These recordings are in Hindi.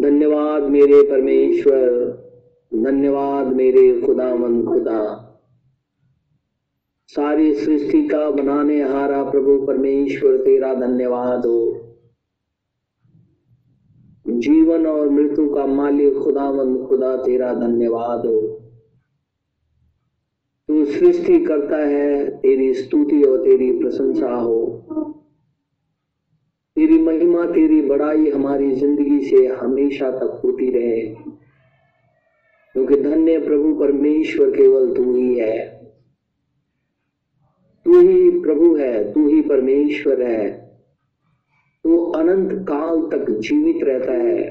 धन्यवाद मेरे परमेश्वर, धन्यवाद मेरे खुदावन खुदा। सारी सृष्टि का बनाने हारा प्रभु परमेश्वर, तेरा धन्यवाद हो। जीवन और मृत्यु का मालिक खुदावन खुदा, तेरा धन्यवाद हो। तू सृष्टि करता है, तेरी स्तुति और तेरी प्रशंसा हो। महिमा तेरी बड़ाई हमारी ज़िंदगी से हमेशा तक होती रहे। क्योंकि धन्य प्रभु परमेश्वर केवल तू ही है। तू ही प्रभु है, तू ही परमेश्वर है। तू अनंत काल तक जीवित रहता है।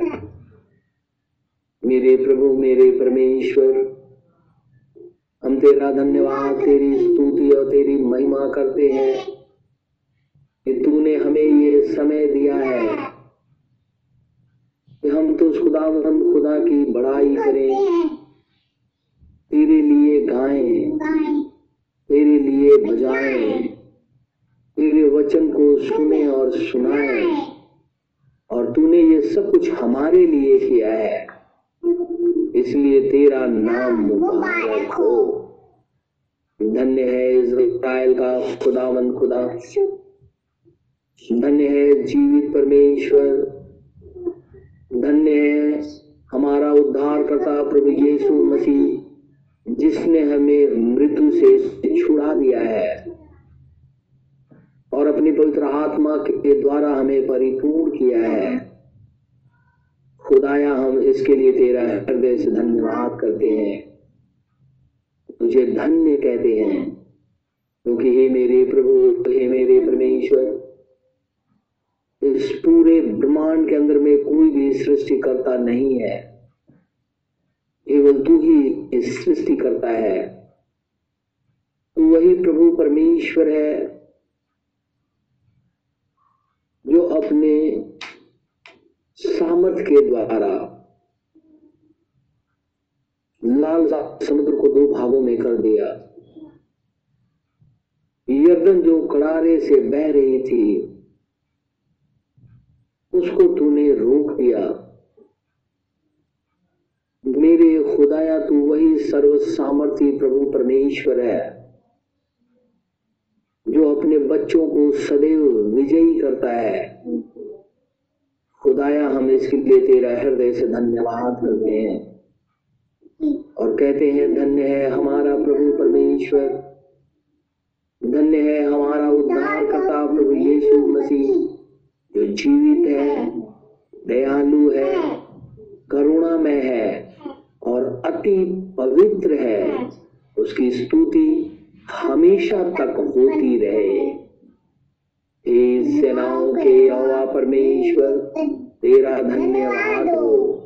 मेरे प्रभु, मेरे परमेश्वर, हम तेरा धन्यवाद, तेरी स्तुति और तेरी महिमा करते हैं कि तूने हमें समय दिया है कि हम तो खुदावंद खुदा की बड़ाई करें। तेरे लिए गाएँ, तेरे लिए बजाएँ, तेरे वचन को सुने और सुनाए। और तूने ये सब कुछ हमारे लिए किया है। इसलिए तेरा नाम मुबारक हो। धन्य है इज़राइल का खुदावन खुदा। धन्य है जीवित परमेश्वर। धन्य है हमारा उद्धार करता प्रभु यीशु मसीह, जिसने हमें मृत्यु से छुड़ा दिया है और अपनी पवित्र आत्मा के द्वारा हमें परिपूर्ण किया है। खुदाया, हम इसके लिए तेरा हृदय से धन्यवाद करते हैं। तुझे धन्य कहते हैं, क्योंकि हे मेरे प्रभु, हे मेरे परमेश्वर इस पूरे ब्रह्मांड के अंदर में कोई भी सृष्टि करता नहीं है। केवल तू ही इस सृष्टि करता है। तू वही प्रभु परमेश्वर है, जो अपने सामर्थ के द्वारा लाल समुद्र को दो भागों में कर दिया। यर्दन जो कड़ारे से बह रही थी उसको तूने रोक दिया। मेरे खुदाया, तू वही सर्व सामर्थ्य प्रभु परमेश्वर है, जो अपने बच्चों को सदैव विजयी करता है। खुदाया, हम इसके लिए तेरा हृदय से धन्यवाद करते हैं और कहते हैं, धन्य है हमारा प्रभु परमेश्वर। धन्य है हमारा उद्धार करता प्रभु यीशु मसीह। जो जीवित है दयालु है करुणा में है और अति पवित्र है। उसकी स्तुति हमेशा तक होती रहे। हे सेनाओं के यहोवा परमेश्वर तेरा धन्यवाद हो।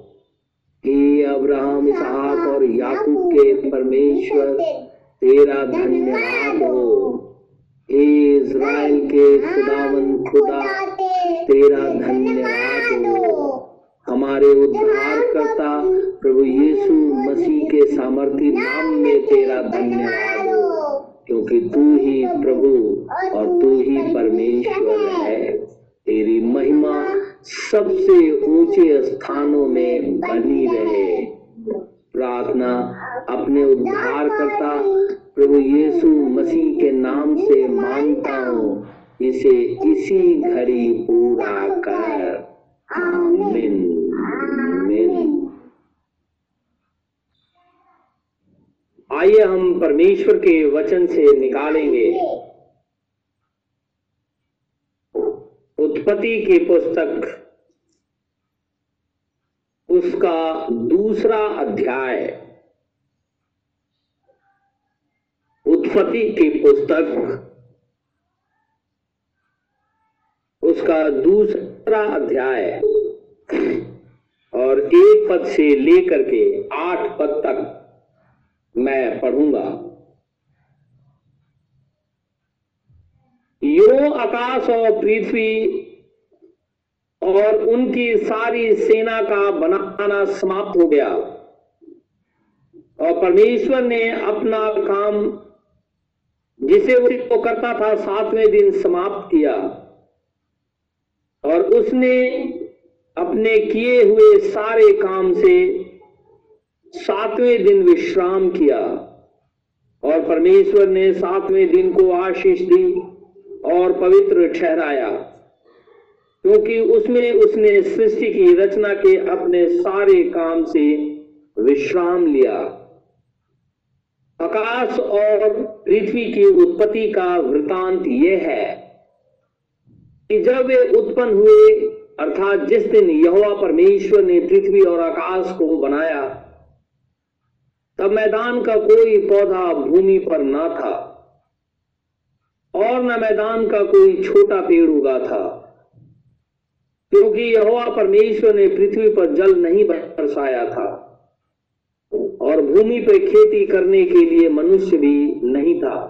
हे अब्राहम इसहाक और याकूब के परमेश्वर तेरा धन्यवाद हो। हे इज़राइल के खुदावन खुदा तेरा धन्यवाद हो। हमारे उद्धार करता प्रभु यीशु मसीह के सामर्थ्य नाम में तेरा धन्यवाद हो। क्योंकि तू ही प्रभु और तू ही परमेश्वर है। तेरी महिमा सबसे ऊँचे स्थानों में बनी रहे। प्रार्थना अपने उद्धार करता प्रभु यीशु मसीह के नाम से माँगता हूँ। इसे इसी घड़ी पूरा कर। आमीन आमीन आइए हम परमेश्वर के वचन से निकालेंगे। उत्पत्ति की पुस्तक, उसका दूसरा अध्याय। उत्पत्ति की पुस्तक उसका दूसरा अध्याय और एक पद से लेकर के आठ पद तक मैं पढ़ूँगा। यो आकाश और पृथ्वी और उनकी सारी सेना का बनाना समाप्त हो गया और परमेश्वर ने अपना काम जिसे वो करता था सातवें दिन समाप्त किया। और उसने अपने किए हुए सारे काम से सातवें दिन विश्राम किया और परमेश्वर ने सातवें दिन को आशीष दी और पवित्र ठहराया, क्योंकि उसमें उसने सृष्टि की रचना के अपने सारे काम से विश्राम लिया। आकाश और पृथ्वी की उत्पत्ति का वृतांत यह है कि जब वे उत्पन्न हुए, अर्थात जिस दिन यहोवा परमेश्वर ने पृथ्वी और आकाश को बनाया, तब मैदान का कोई पौधा भूमि पर ना था, और न मैदान का कोई छोटा पेड़ उगा था, क्योंकि यहोवा परमेश्वर ने पृथ्वी पर जल नहीं बरसाया था, और भूमि पर खेती करने के लिए मनुष्य भी नहीं था।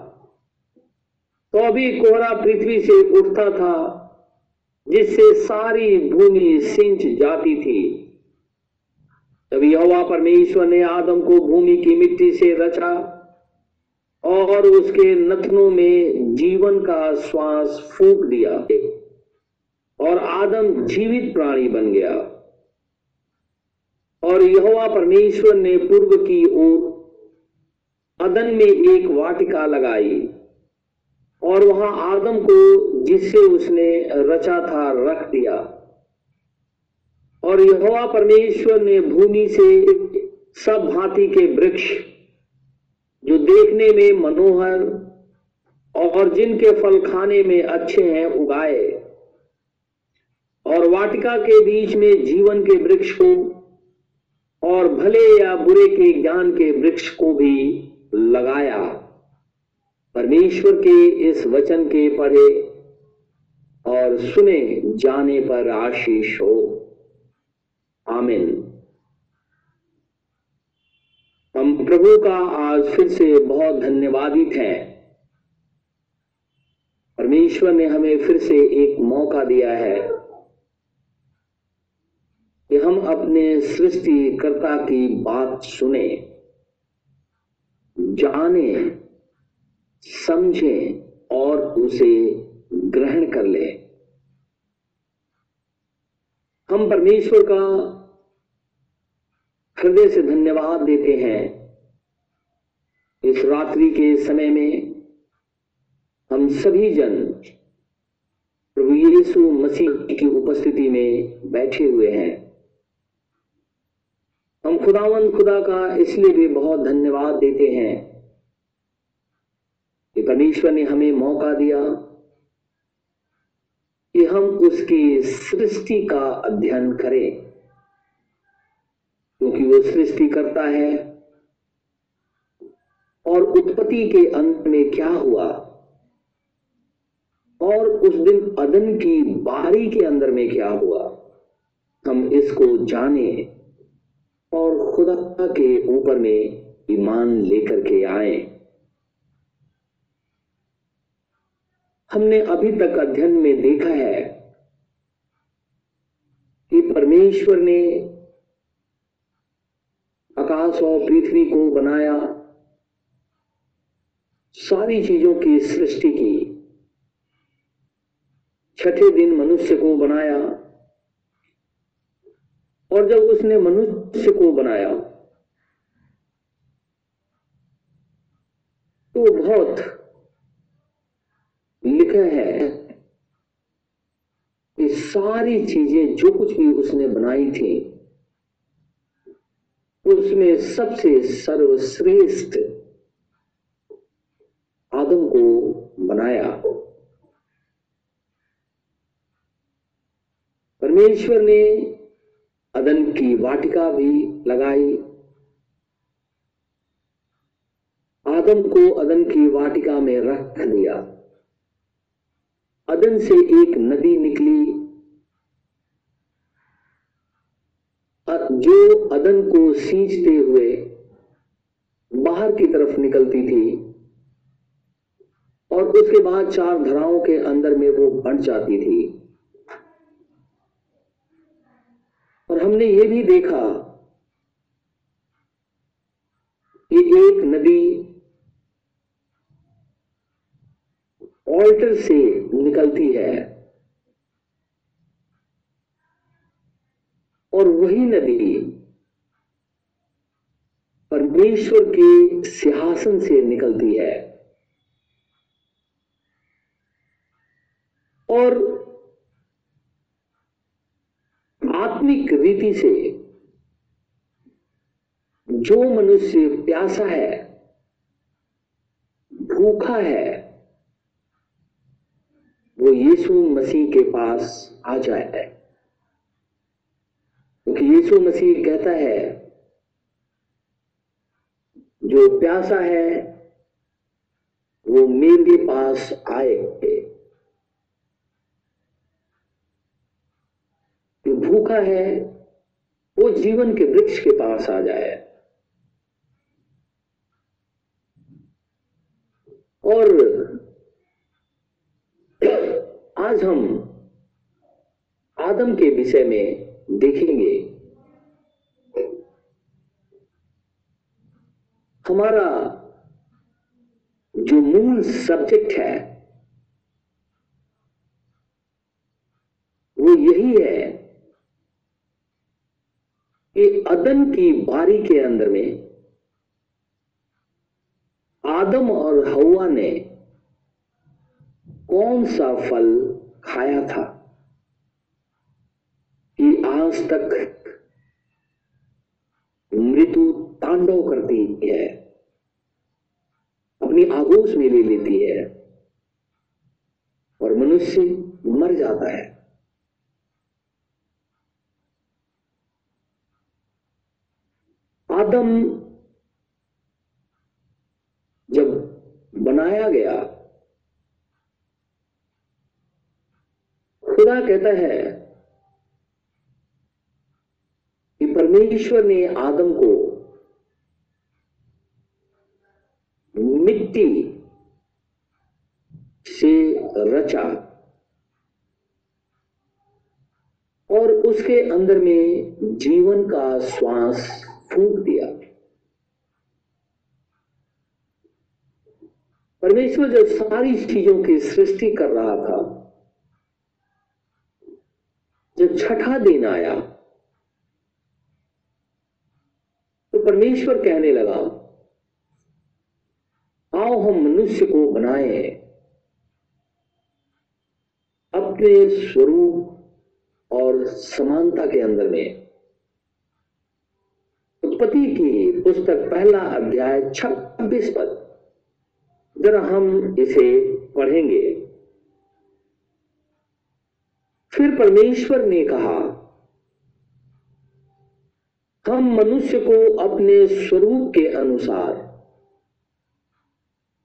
तो अभी कोहरा पृथ्वी से उठता था जिससे सारी भूमि सिंच जाती थी। तब यहोवा परमेश्वर ने आदम को भूमि की मिट्टी से रचा और उसके नथनों में जीवन का श्वास फूक दिया और आदम जीवित प्राणी बन गया। और यहोवा परमेश्वर ने पूर्व की ओर अदन में एक वाटिका लगाई और वहाँ आदम को जिससे उसने रचा था, रख दिया। और यहोवा परमेश्वर ने भूमि से सब भांति के वृक्ष, जो देखने में मनोहर और जिनके फल खाने में अच्छे हैं, उगाए। और वाटिका के बीच में जीवन के वृक्ष को, और भले या बुरे के ज्ञान के वृक्ष को भी लगाया। परमेश्वर के इस वचन के पढ़े और सुने जाने पर आशीष हो। आमिन। हम प्रभु का आज फिर से बहुत धन्यवादित हैं। परमेश्वर ने हमें फिर से एक मौका दिया है कि हम अपने सृष्टिकर्ता की बात सुने, जाने, समझें और उसे ग्रहण कर ले। हम परमेश्वर का हृदय से धन्यवाद देते हैं। इस रात्रि के समय में हम सभी जन प्रभु यीशु मसीह की उपस्थिति में बैठे हुए हैं। हम खुदावन खुदा का इसलिए भी बहुत धन्यवाद देते हैं कि परमेश्वर ने हमें मौका दिया कि हम उसकी सृष्टि का अध्ययन करें। क्योंकि वो सृष्टि करता है। और उत्पत्ति के अंत में क्या हुआ? और उस दिन अदन की बारी के अंदर में क्या हुआ? हम इसको जाने और खुदा के ऊपर में ईमान लेकर के आए। हमने अभी तक अध्ययन में देखा है कि परमेश्वर ने आकाश और पृथ्वी को बनाया, सारी चीज़ों की सृष्टि की। छठे दिन मनुष्य को बनाया और जब उसने मनुष्य को बनाया तो बहुत लिखा है कि सारी चीज़ें जो कुछ भी उसने बनाई थी, उसमें सबसे सर्वश्रेष्ठ आदम को बनाया। परमेश्वर ने अदन की वाटिका भी लगाई। आदम को अदन की वाटिका में रख दिया। अदन से एक नदी निकली। जो अदन को सींचते हुए बाहर की तरफ़ निकलती थी और उसके बाद चार धराओं के अंदर में वो बंट जाती थी। और हमने ये भी देखा कि एक नदी ऑल्टर से निकलती है। और वही नदी परमेश्वर के सिंहासन से निकलती है। और आत्मिक रीति से जो मनुष्य प्यासा है, भूखा है वो यीशु मसीह के पास आ जाए। क्योंकि यीशु मसीह कहता है, जो प्यासा है, वो मेरे पास आए। जो भूखा है, वो जीवन के वृक्ष के पास आ जाए। और आज हम आदम के विषय में देखेंगे। हमारा जो मूल सब्जेक्ट है, वो यही है कि अदन की बारी के अंदर में आदम और हवा ने कौन सा फल खाया था। कि आज तक मृत्यु तांडव करती है। अपनी आगोश में ले लेती है। और मनुष्य मर जाता है। आदम जब बनाया गया खुदा कहता है कि परमेश्वर ने आदम को मिट्टी से रचा और उसके अंदर में जीवन का श्वास फूंक दिया। परमेश्वर जब सारी चीज़ों की सृष्टि कर रहा था जब छठा दिन आया तो परमेश्वर कहने लगा, आओ हम मनुष्य को बनाए, अपने स्वरूप और समानता के अंदर में। उत्पत्ति की पुस्तक पहला अध्याय छब्बीस पद। जरा हम इसे पढ़ेंगे। फिर परमेश्वर ने कहा, हम मनुष्य को अपने स्वरूप के अनुसार,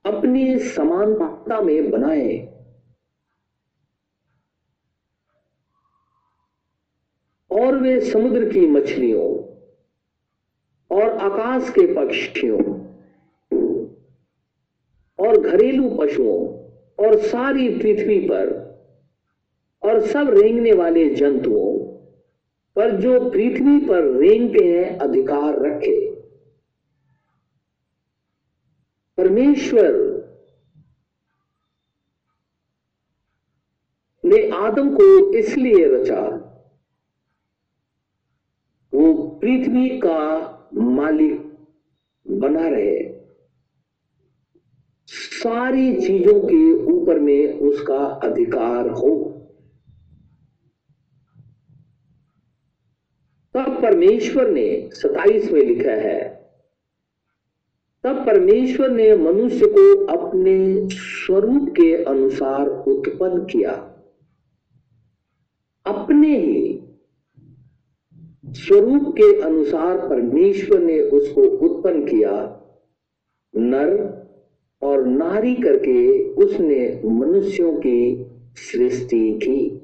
अपनी समानता में बनाए। और वे समुद्र की मछलियों और आकाश के पक्षियों और घरेलू पशुओं और सारी पृथ्वी पर और सब रेंगने वाले जंतुओं, पर जो पृथ्वी पर रेंगते हैं, अधिकार रखे। परमेश्वर ने आदम को इसलिए रचा, वो पृथ्वी का मालिक बना रहे। सारी चीज़ों के ऊपर में उसका अधिकार हो। तब परमेश्वर ने सताइस में लिखा है, तब परमेश्वर ने मनुष्य को अपने स्वरूप के अनुसार उत्पन्न किया। अपने ही स्वरूप के अनुसार परमेश्वर ने उसको उत्पन्न किया। नर और नारी करके उसने मनुष्यों की सृष्टि की।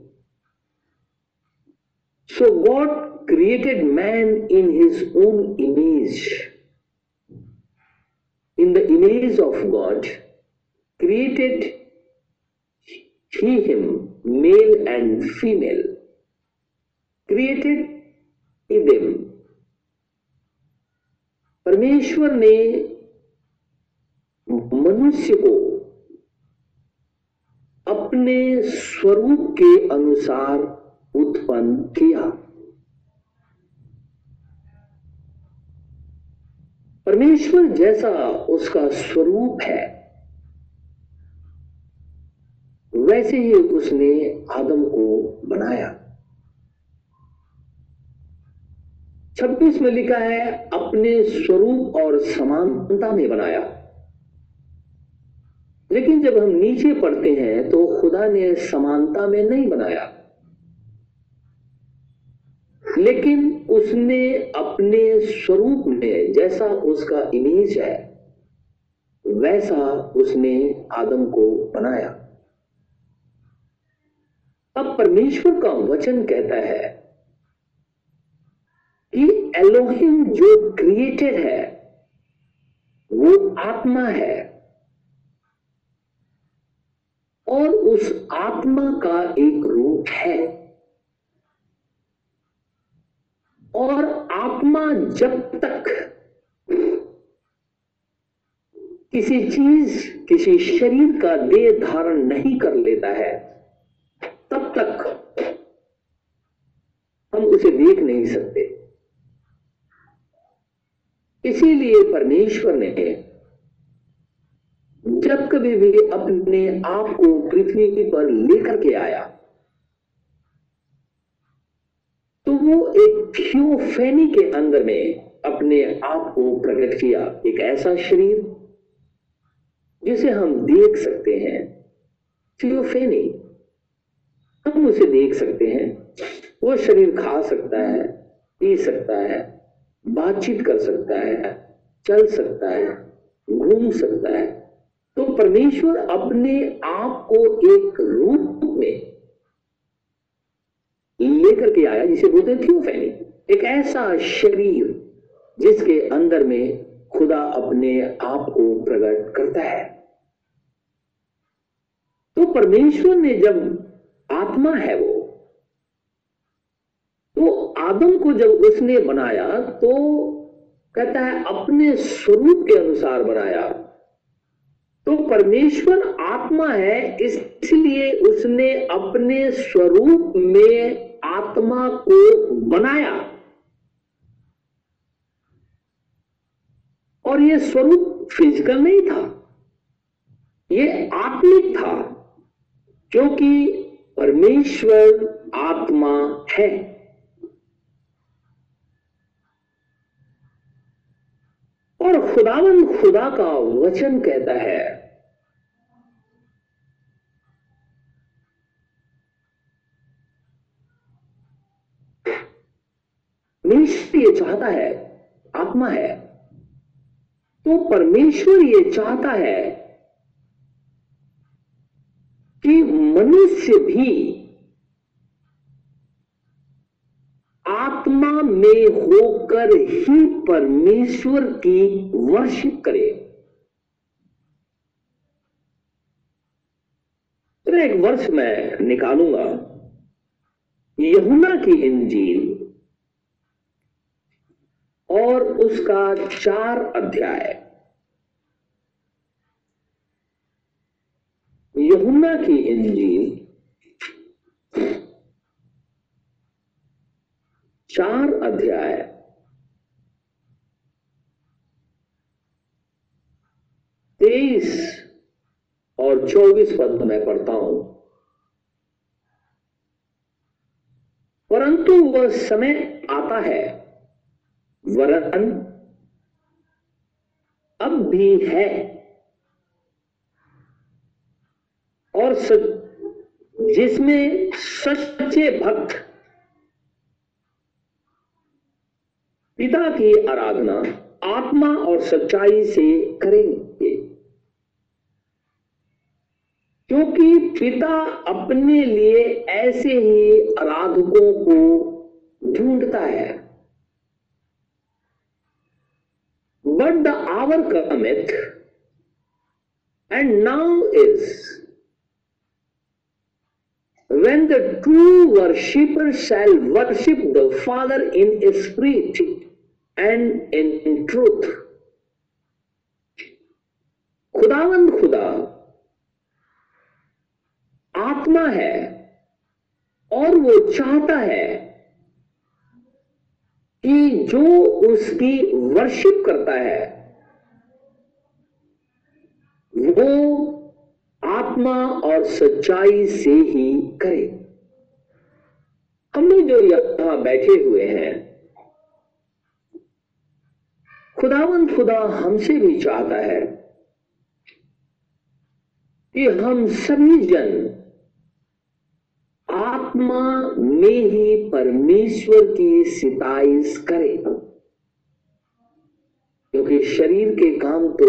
So God created man in his own image. In the image of God, created he him, male and female. Created he them. परमेश्वर ने मनुष्य को अपने स्वरूप के अनुसार उत्पन्न किया परमेश्वर जैसा उसका स्वरूप है, वैसे ही उसने आदम को बनाया। 26 में लिखा है, अपने स्वरूप और समानता में बनाया। लेकिन जब हम नीचे पढ़ते हैं तो खुदा ने समानता में नहीं बनाया। लेकिन उसने अपने स्वरूप में जैसा उसका इमेज है, वैसा उसने आदम को बनाया। अब परमेश्वर का वचन कहता है कि एलोहिम जो क्रिएटेड है, वो आत्मा है। और उस आत्मा का एक रूप है। और आत्मा जब तक किसी चीज़, किसी शरीर का देह धारण नहीं कर लेता है, तब तक हम उसे देख नहीं सकते। इसीलिए परमेश्वर ने जब कभी भी अपने आप को पृथ्वी पर लेकर के आया तो वो एक थियोफेनी के अंदर में अपने आप को प्रकट किया। एक ऐसा शरीर जिसे हम देख सकते हैं। थियोफेनी। हम उसे देख सकते हैं। वो शरीर खा सकता है, पी सकता है, बातचीत कर सकता है, चल सकता है, घूम सकता है। तो परमेश्वर अपने आप को एक रूप में लेकर के आया, जिसे बोलते थियोफेनी एक ऐसा शरीर जिसके अंदर में खुदा अपने आप को प्रकट करता है। तो परमेश्वर ने जब आत्मा है वो तो आदम को जब उसने बनाया तो कहता है अपने स्वरूप के अनुसार बनाया। तो परमेश्वर आत्मा है, इसलिए उसने अपने स्वरूप में आत्मा को बनाया। और यह स्वरूप फ़िज़िकल नहीं था। यह आत्मिक था क्योंकि परमेश्वर आत्मा है। और खुदावन खुदा का वचन कहता है परमेश्वर ये चाहता है, आत्मा है तो परमेश्वर ये चाहता है कि मनुष्य भी आत्मा में होकर ही परमेश्वर की वर्शिप करे। एक वर्ष मैं निकालूँगा। यहुना की इंजील। और उसका चार अध्याय। यहुना की इंजील चार अध्याय। तेईस और चौबीस पद मैं पढ़ता हूँ। परंतु वह समय आता है। वरन अब भी है और जिसमें सच्चे भक्त पिता की आराधना आत्मा और सच्चाई से करेंगे। क्योंकि पिता अपने लिए ऐसे ही आराधकों को ढूंढता है। But the hour cometh and now is when the true worshipper shall worship the Father in spirit and in truth खुदावंद खुदा आत्मा है और वो चाहता है कि जो उसकी वर्शिप करता है, वो आत्मा और सच्चाई से ही करे। हमने जो यहाँ बैठे हुए हैं खुदावन खुदा हमसे भी चाहता है कि हम सभी जन आत्मा में ही परमेश्वर की सिताइश करे। क्योंकि शरीर के काम तो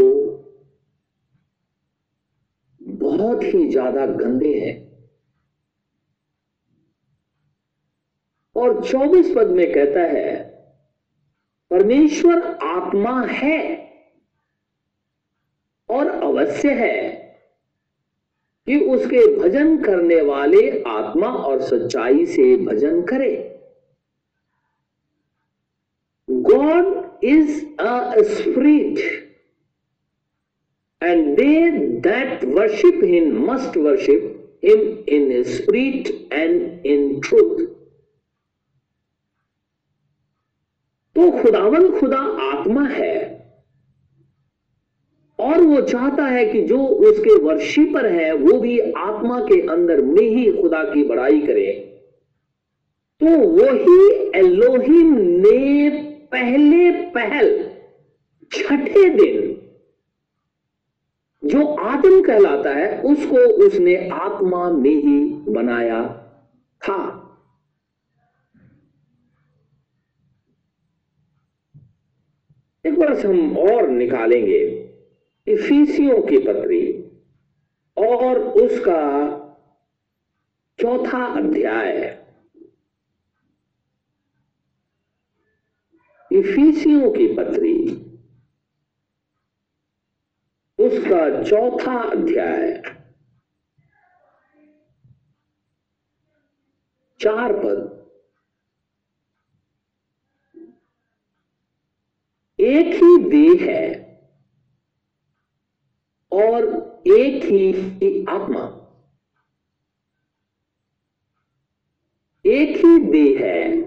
बहुत ही ज़्यादा गंदे हैं। और 24 पद में कहता है, परमेश्वर आत्मा है और अवश्य है। कि उसके भजन करने वाले आत्मा और सच्चाई से भजन करें। God is a spirit and they that worship him must worship him in spirit and in truth तो खुदावन खुदा आत्मा है और वो चाहता है कि जो उसके वर्षिपर है, वो भी आत्मा के अंदर में ही खुदा की बड़ाई करे। तो वही एलोहिम ने पहले पहल, छठे दिन जो आदम कहलाता है, उसको उसने आत्मा में ही बनाया था। एक वर्ष हम और निकालेंगे। इफीसियों की पत्री और उसका चौथा अध्याय। इफीसियों की पत्री, उसका चौथा अध्याय। चार पद। एक ही देह है। और एक ही आत्मा। एक ही देह है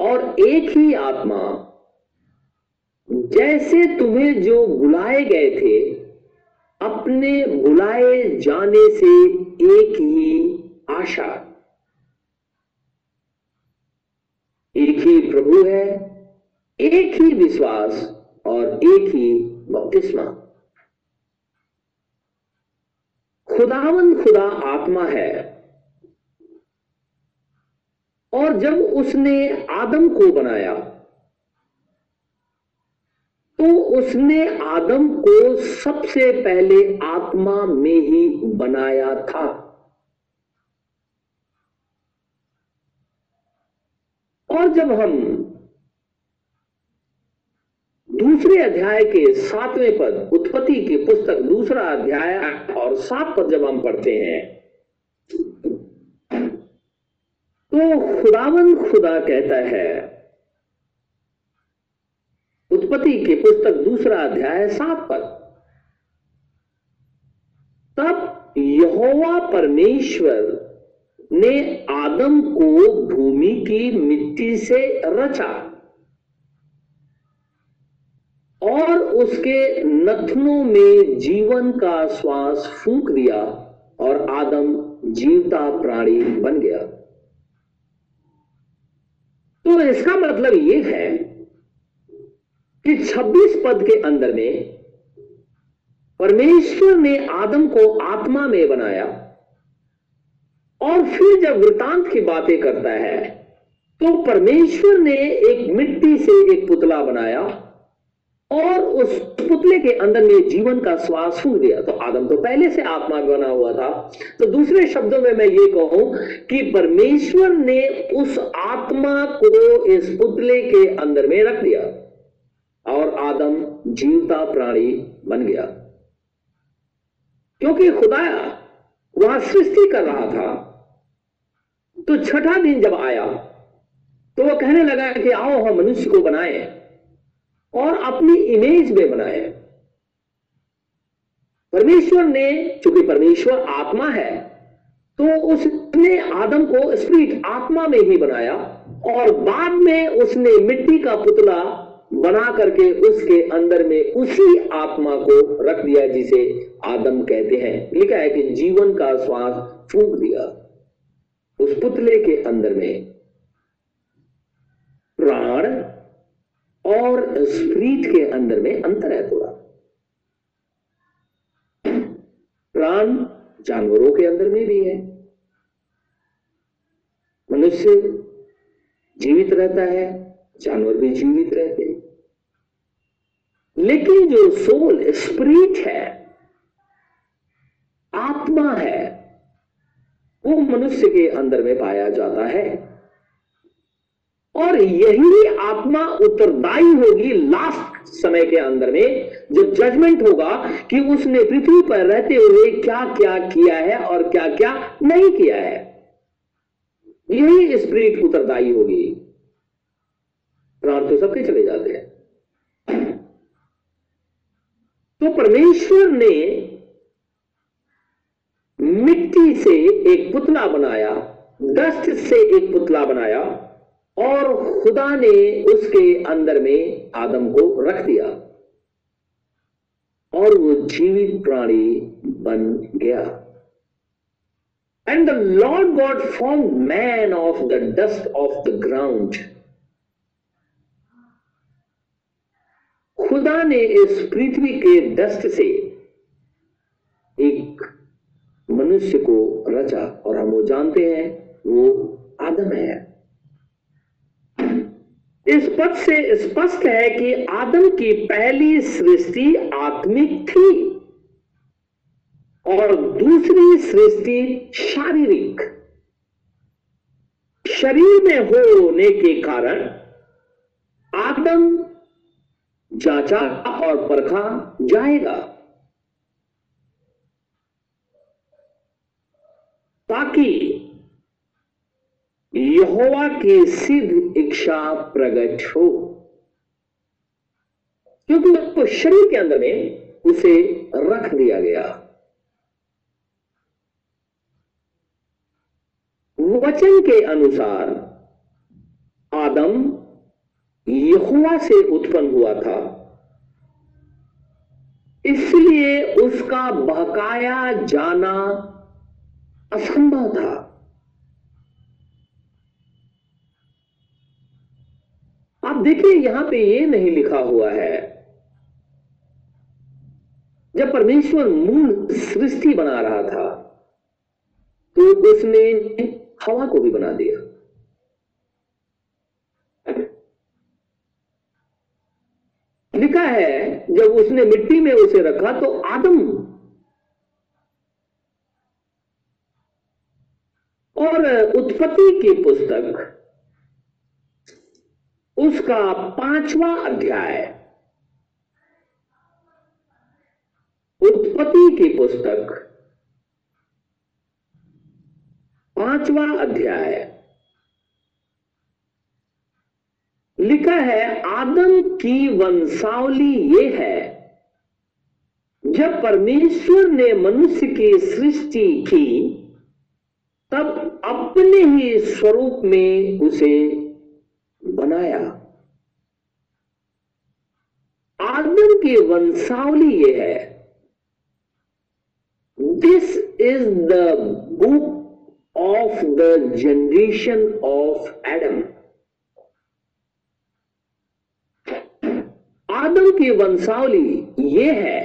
और एक ही आत्मा। जैसे तुम्हें जो बुलाए गए थे, अपने बुलाए जाने से एक ही आशा। एक ही प्रभु है, एक ही विश्वास और एक ही बपतिस्मा। खुदावन खुदा आत्मा है। और जब उसने आदम को बनाया तो उसने आदम को सबसे पहले आत्मा में ही बनाया था। और जब हम दूसरे अध्याय के सातवें पद, उत्पत्ति की पुस्तक, दूसरा अध्याय, और सात पद जब हम पढ़ते हैं तो खुदावन खुदा कहता है, उत्पत्ति की पुस्तक, दूसरा अध्याय, सात पद। तब यहोवा परमेश्वर ने आदम को भूमि की मिट्टी से रचा। और उसके नथनों में जीवन का श्वास फूक दिया और आदम जीवता प्राणी बन गया। तो इसका मतलब यह है कि 26 पद के अंदर में परमेश्वर ने आदम को आत्मा में बनाया और फिर जब वृतांत की बातें करता है तो परमेश्वर ने एक मिट्टी से एक पुतला बनाया और उस पुतले के अंदर में जीवन का श्वास फूक दिया। तो आदम तो पहले से आत्मा बना हुआ था। तो दूसरे शब्दों में मैं ये कहूँ कि परमेश्वर ने उस आत्मा को इस पुतले के अंदर में रख दिया और आदम जीवता प्राणी बन गया। क्योंकि खुदाया वहाँ सृष्टि कर रहा था तो छठा दिन जब आया तो वह कहने लगा कि आओ हम मनुष्य को बनाए। और अपनी इमेज में बनाए परमेश्वर ने, चूँकि परमेश्वर आत्मा है तो उसने आदम को स्प्रिट आत्मा में ही बनाया और बाद में उसने मिट्टी का पुतला बना करके उसके अंदर में उसी आत्मा को रख दिया जिसे आदम कहते हैं। लिखा है कि जीवन का श्वास फूक दिया उस पुतले के अंदर में। प्राण और स्प्रीट के अंदर में अंतर है थोड़ा। प्राण जानवरों के अंदर में भी है। मनुष्य जीवित रहता है, जानवर भी जीवित रहते हैं। लेकिन जो सोल स्प्रीट है, आत्मा है, वो मनुष्य के अंदर में पाया जाता है। और यही आत्मा उत्तरदायी होगी लास्ट समय के अंदर में, जब जजमेंट होगा कि उसने पृथ्वी पर रहते हुए क्या क्या किया है और क्या क्या नहीं किया है। यही स्प्रिट उत्तरदायी होगी। प्राण तो सबके चले जाते हैं। तो परमेश्वर ने मिट्टी से एक पुतला बनाया डस्ट से एक पुतला बनाया। और खुदा ने उसके अंदर में आदम को रख दिया और वो जीवित प्राणी बन गया। And the Lord God form man of the dust of the ground खुदा ने इस पृथ्वी के डस्ट से एक मनुष्य को रचा और हम वो जानते हैं, वो आदम है। इस पद से स्पष्ट है कि आदम की पहली सृष्टि आत्मिक थी और दूसरी सृष्टि शारीरिक। शरीर में होने के कारण आदम जांचा और परखा जाएगा। ताकि यहोवा की सिद्ध इच्छा प्रकट हो। क्योंकि उसको शरीर के अंदर में उसे रख दिया गया। वचन के अनुसार आदम यहुआ से उत्पन्न हुआ था। इसलिए उसका बहकाया जाना असंभव था। आप देखिए, यहाँ पे ये नहीं लिखा हुआ है। जब परमेश्वर मूल सृष्टि बना रहा था तो उसने हवा को भी बना दिया। लिखा है, जब उसने मिट्टी में उसे रखा तो आदम और उत्पत्ति की पुस्तक उसका पांचवा अध्याय। उत्पत्ति की पुस्तक। पांचवा अध्याय। लिखा है, आदम की वंशावली ये है, जब परमेश्वर ने मनुष्य की सृष्टि की, तब अपने ही स्वरूप में उसे बनाया। आदम की वंशावली ये है। This is the book of the generation of Adam आदम की वंशावली ये है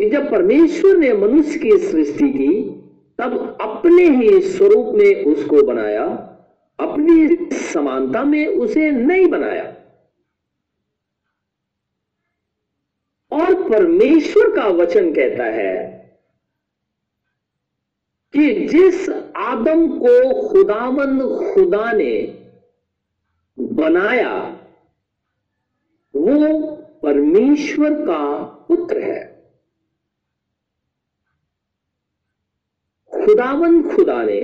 कि जब परमेश्वर ने मनुष्य की सृष्टि की, तब अपने ही स्वरूप में उसको बनाया, अपनी समानता में उसे नहीं बनाया। और परमेश्वर का वचन कहता है कि जिस आदम को खुदावंद खुदा ने बनाया, वो परमेश्वर का पुत्र है। खुदावंद खुदा ने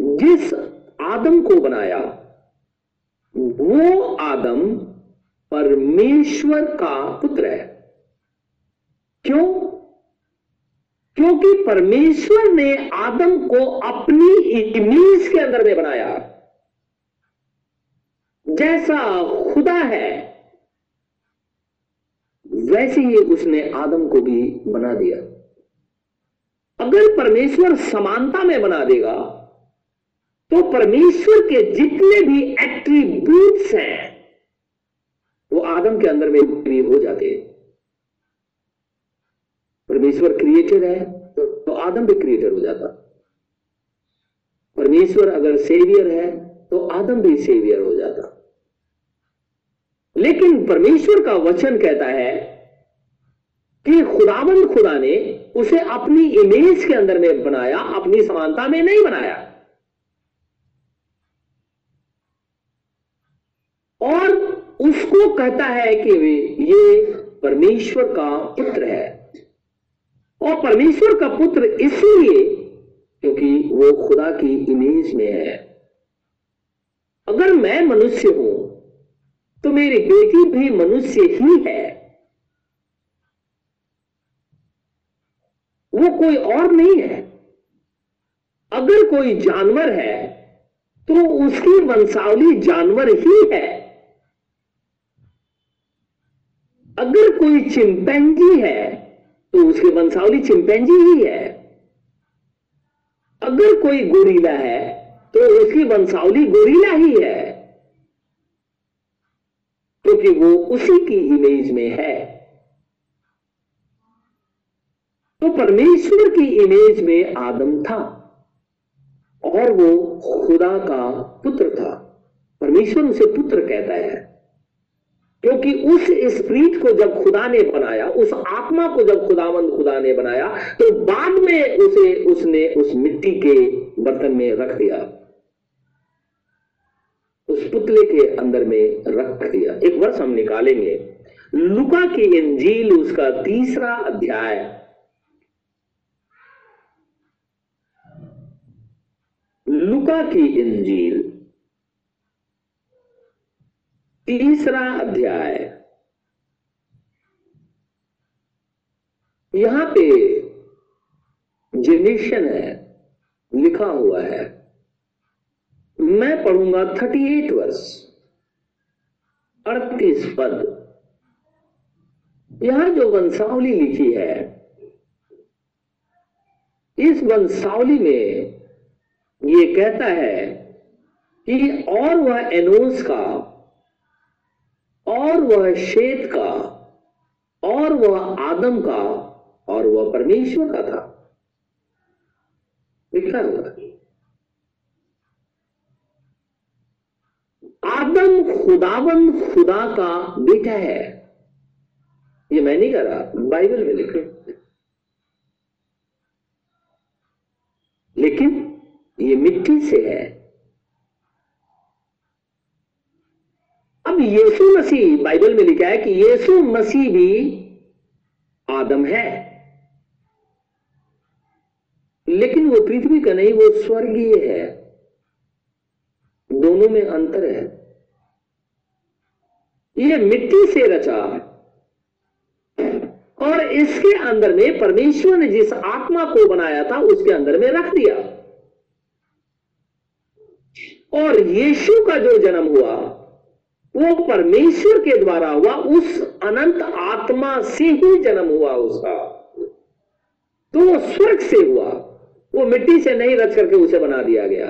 जिस आदम को बनाया। वो आदम परमेश्वर का पुत्र है। क्यों? क्योंकि परमेश्वर ने आदम को अपनी इमेज के अंदर में बनाया। जैसा खुदा है, वैसे ही उसने आदम को भी बना दिया। अगर परमेश्वर समानता में बना देगा तो परमेश्वर के जितने भी एट्रीब्यूट्स हैं वो आदम के अंदर में भी हो जाते हैं। परमेश्वर क्रिएटर है तो, तो आदम भी क्रिएटर हो जाता। परमेश्वर अगर सेवियर है तो आदम भी सेवियर हो जाता। लेकिन परमेश्वर का वचन कहता है कि खुदाबंद खुदा ने उसे अपनी इमेज के अंदर में बनाया अपनी समानता में नहीं बनाया और उसको कहता है कि ये परमेश्वर का पुत्र है। और परमेश्वर का पुत्र इसलिए क्योंकि वो खुदा की इमेज में है। अगर मैं मनुष्य हूँ तो मेरी बेटी भी मनुष्य ही है। वो कोई और नहीं है। अगर कोई जानवर है तो उसकी वंशावली जानवर ही है अगर कोई चिंपैंजी है तो उसकी वंशावली चिंपैंजी ही है। अगर कोई गोरीला है तो उसकी वंशावली गोरीला ही है। क्योंकि तो वो उसी की इमेज में है। तो परमेश्वर की इमेज में आदम था, और वो खुदा का पुत्र था। परमेश्वर उसे पुत्र कहता है। क्योंकि उस स्प्रीट को जब खुदा ने बनाया, उस आत्मा को जब खुदावंद खुदा ने बनाया तो बाद में उसे, उसने उस मिट्टी के बर्तन में रख दिया। उस पुतले के अंदर में रख दिया। एक वर्ष हम निकालेंगे। लुका की इंजील, उसका तीसरा अध्याय। लुका की इंजील। तीसरा अध्याय। यहाँ पे जेनेशन है, लिखा हुआ है। मैं पढ़ूँगा थर्टी एट वर्ष अड़तीस पद। यहाँ जो वंशावली लिखी है, इस वंशावली में ये कहता है कि और वह एनोस का और वह शेत का, और वह आदम का, और वह परमेश्वर का था। लिखा हुआ? आदम खुदावन खुदा का बेटा है। ये मैं नहीं कर रहा, बाइबल में लिखा लेकिन ये मिट्टी से है अब यीशु मसीह बाइबल में लिखा है कि यीशु मसीह भी आदम है। लेकिन वो पृथ्वी का नहीं, वो स्वर्गीय है। दोनों में अंतर है। ये मिट्टी से रचा और इसके अंदर में परमेश्वर ने जिस आत्मा को बनाया था, उसके अंदर में रख दिया। और यीशु का जो जन्म हुआ वो परमेश्वर के द्वारा हुआ, उस अनंत आत्मा से ही जन्म हुआ उसका। तो वो स्वर्ग से हुआ। वो मिट्टी से नहीं रच करके उसे बना दिया गया।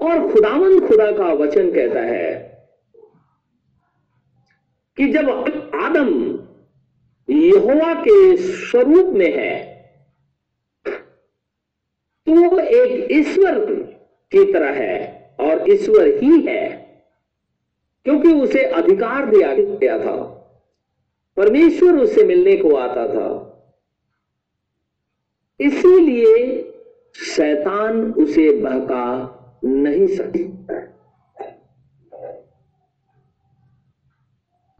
और खुदावन खुदा का वचन कहता है कि जब आदम यहोवा के स्वरूप में है तो एक ईश्वर की तरह है और ईश्वर ही है, क्योंकि उसे अधिकार दिया गया था। परमेश्वर उससे मिलने को आता था। इसीलिए शैतान उसे बहका नहीं सकता।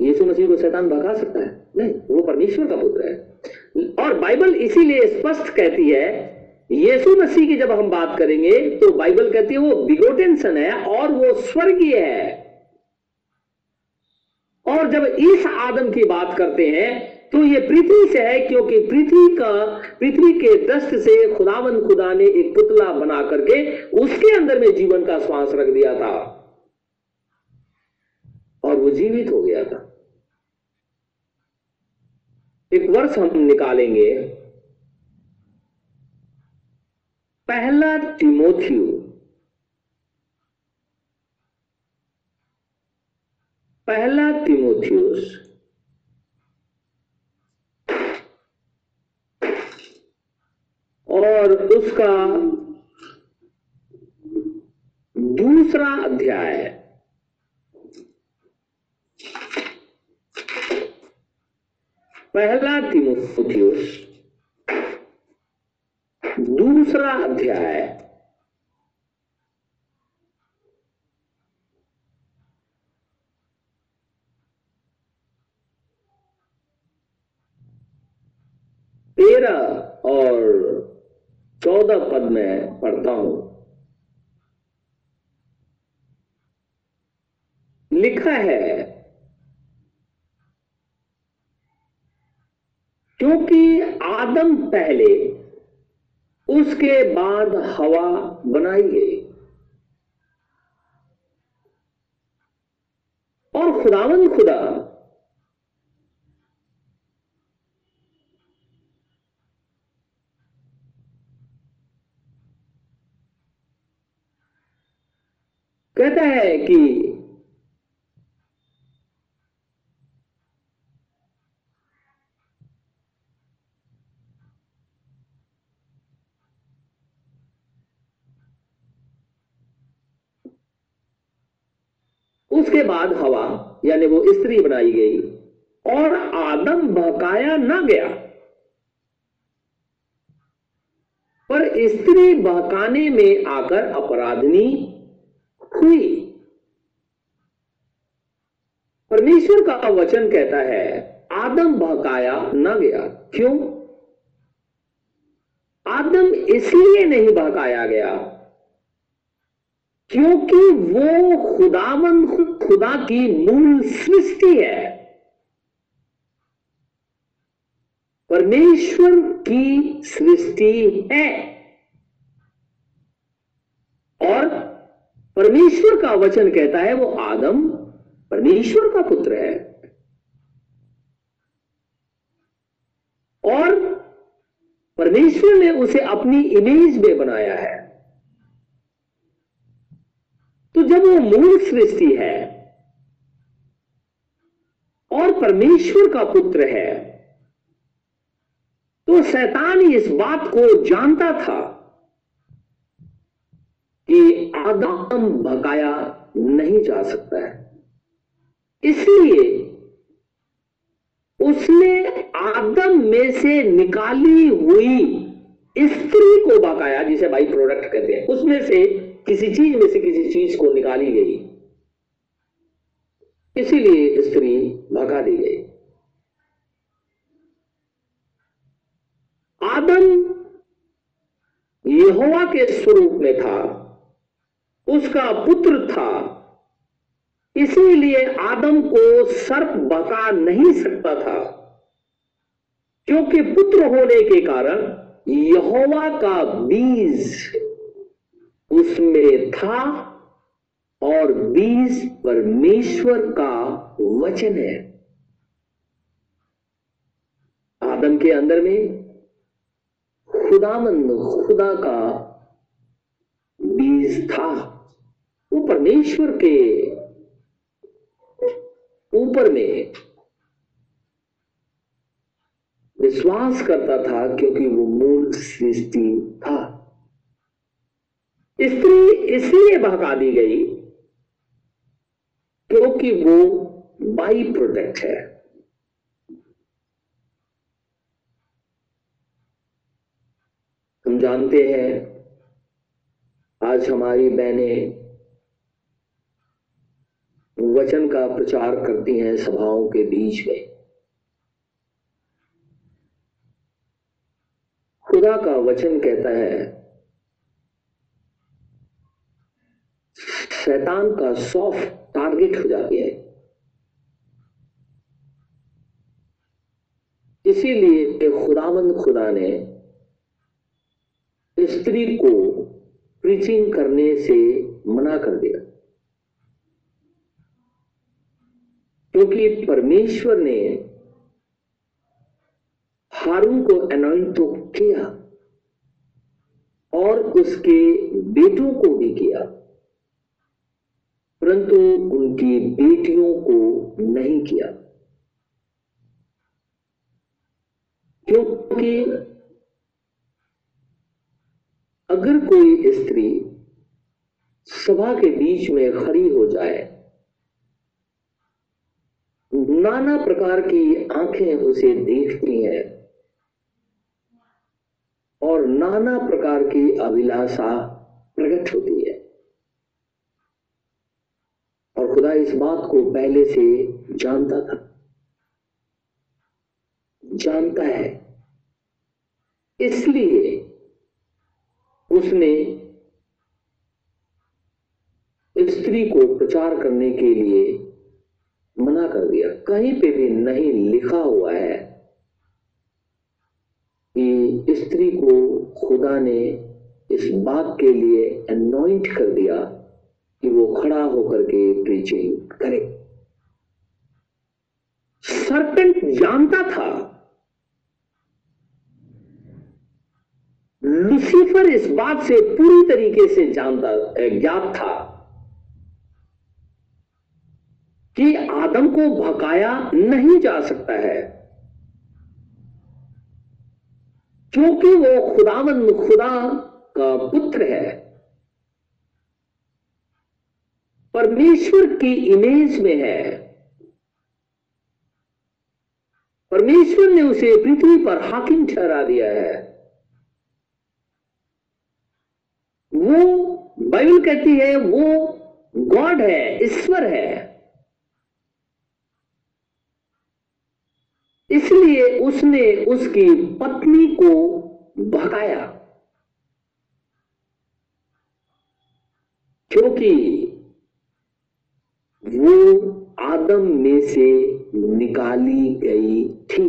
यीशु मसीह को शैतान भगा सकता है? नहीं, वो परमेश्वर का पुत्र है। और बाइबल इसीलिए स्पष्ट कहती है यीशु मसीह की जब हम बात करेंगे तो बाइबल कहती है, वो बिगोटेन सन है और वो स्वर्गीय है। और जब इस आदम की बात करते हैं तो ये पृथ्वी से है, क्योंकि पृथ्वी का, पृथ्वी के दस्त से खुदावन खुदा ने एक पुतला बना करके उसके अंदर में जीवन का श्वास रख दिया था। और वो जीवित हो गया था। एक वर्ष हम निकालेंगे पहला तिमोथियो पहला तिमोथियस और उसका दूसरा अध्याय। पहला तिमोथियस दूसरा अध्याय। तेरह और चौदह पद में पढ़ता हूँ। लिखा है क्योंकि आदम पहले उसके बाद हवा बनाई गई। और खुदावन खुदा कहता है कि बाद हवा, यानी वो स्त्री बनाई गई, और आदम बहकाया ना गया। पर स्त्री बहकाने में आकर अपराधनी हुई। परमेश्वर का वचन कहता है, आदम बहकाया ना गया। क्यों? आदम इसलिए नहीं बहकाया गया क्योंकि वो खुदावन खुदा की मूल सृष्टि है। परमेश्वर की सृष्टि है। और परमेश्वर का वचन कहता है, वो आदम परमेश्वर का पुत्र है। और परमेश्वर ने उसे अपनी इमेज में बनाया है। तो जब वो मूल सृष्टि है और परमेश्वर का पुत्र है। तो शैतान इस बात को जानता था कि आदम भगाया नहीं जा सकता है। इसलिए उसने आदम में से निकाली हुई स्त्री को बकाया जिसे भाई प्रोडक्ट कहते हैं। उसमें से किसी चीज़ में से किसी चीज़ को निकाली गई। इसीलिए स्त्री भगा दी गई। आदम यहोवा के स्वरूप में था, उसका पुत्र था, इसीलिए आदम को सर्प बका नहीं सकता था, क्योंकि पुत्र होने के कारण यहोवा का बीज उसमें था और बीज परमेश्वर का वचन है। आदम के अंदर में खुदामंद खुदा का बीज था। वो परमेश्वर के ऊपर में विश्वास करता था क्योंकि वो मूल सृष्टि था। स्त्री इसलिए भगा दी गई क्योंकि वो बाई प्रोडक्ट है। हम जानते हैं, आज हमारी बहनें वचन का प्रचार करती हैं सभाओं के बीच में। खुदा का वचन कहता है शैतान का सॉफ्ट टारगेट हो जाती है। इसीलिए खुदाबंद खुदा ने स्त्री को प्रीचिंग करने से मना कर दिया। क्योंकि परमेश्वर ने हारून को अनॉइंट तो किया और उसके बेटों को भी किया। परंतु उनकी बेटियों को नहीं किया। क्योंकि अगर कोई स्त्री सभा के बीच में खड़ी हो जाए, नाना प्रकार की आँखें उसे देखती हैं और नाना प्रकार की अभिलाषा प्रकट होती है और खुदा इस बात को पहले से जानता था। जानता है। इसलिए उसने स्त्री को प्रचार करने के लिए मना कर दिया। कहीं पे भी नहीं लिखा हुआ है कि स्त्री को खुदा ने इस बात के लिए अनोइंट कर दिया कि वो खड़ा होकर के प्रीचिंग करे। सरपेंट जानता था। लुसीफर इस बात से पूरी तरीके से जानता ज्ञात था कि आदम को भकाया नहीं जा सकता है। क्योंकि वो खुदावन खुदा का पुत्र है। परमेश्वर की इमेज में है। परमेश्वर ने उसे पृथ्वी पर हाकिम ठहरा दिया है। वो बाइबल कहती है, वो गॉड है, ईश्वर है। इसलिए उसने उसकी पत्नी को भगाया। क्योंकि वो आदम में से निकाली गई थी।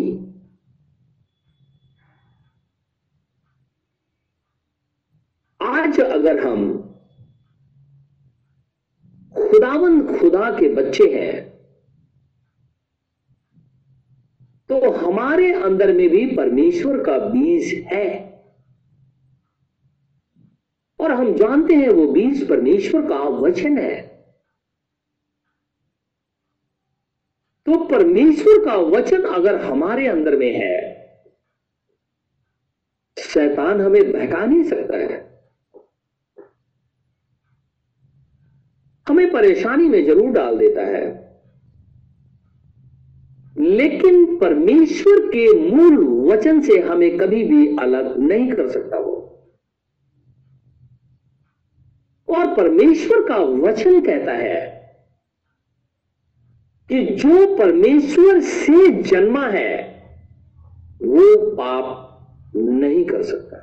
आज अगर हम खुदावन खुदा के बच्चे हैं तो हमारे अंदर में भी परमेश्वर का बीज है। और हम जानते हैं वो बीज परमेश्वर का वचन है। तो परमेश्वर का वचन अगर हमारे अंदर में है, शैतान हमें बहका नहीं सकता है। हमें परेशानी में ज़रूर डाल देता है। लेकिन परमेश्वर के मूल वचन से हमें कभी भी अलग नहीं कर सकता वो। और परमेश्वर का वचन कहता है कि जो परमेश्वर से जन्मा है, वो पाप नहीं कर सकता।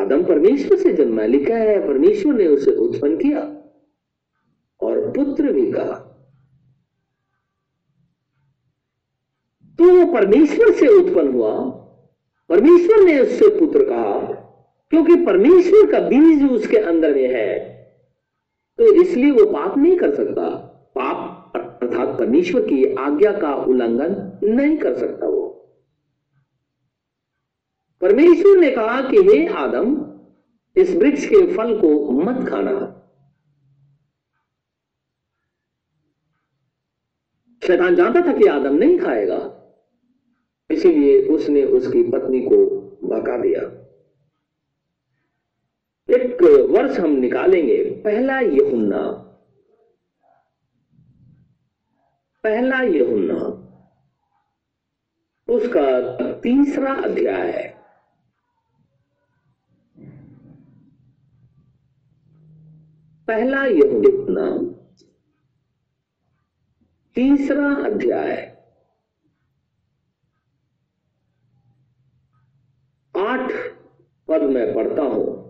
आदम परमेश्वर से जन्मा, लिखा है, परमेश्वर ने उसे उत्पन्न किया और पुत्र भी कहा। तो वो परमेश्वर से उत्पन्न हुआ, परमेश्वर ने उससे पुत्र कहा, क्योंकि परमेश्वर का बीज उसके अंदर में है। तो इसलिए वो पाप नहीं कर सकता। पाप अर्थात परमेश्वर की आज्ञा का उल्लंघन नहीं कर सकता वो। परमेश्वर ने कहा कि हे आदम, इस वृक्ष के फल को मत खाना। शैतान जानता था कि आदम नहीं खाएगा, इसीलिए उसने उसकी पत्नी को भगा दिया। एक वर्ष हम निकालेंगे, पहला यहुन्ना। पहला यहुन्ना। उसका तीसरा अध्याय है। पहला यहुन्ना। तीसरा अध्याय। आठ पद में पढ़ता हूँ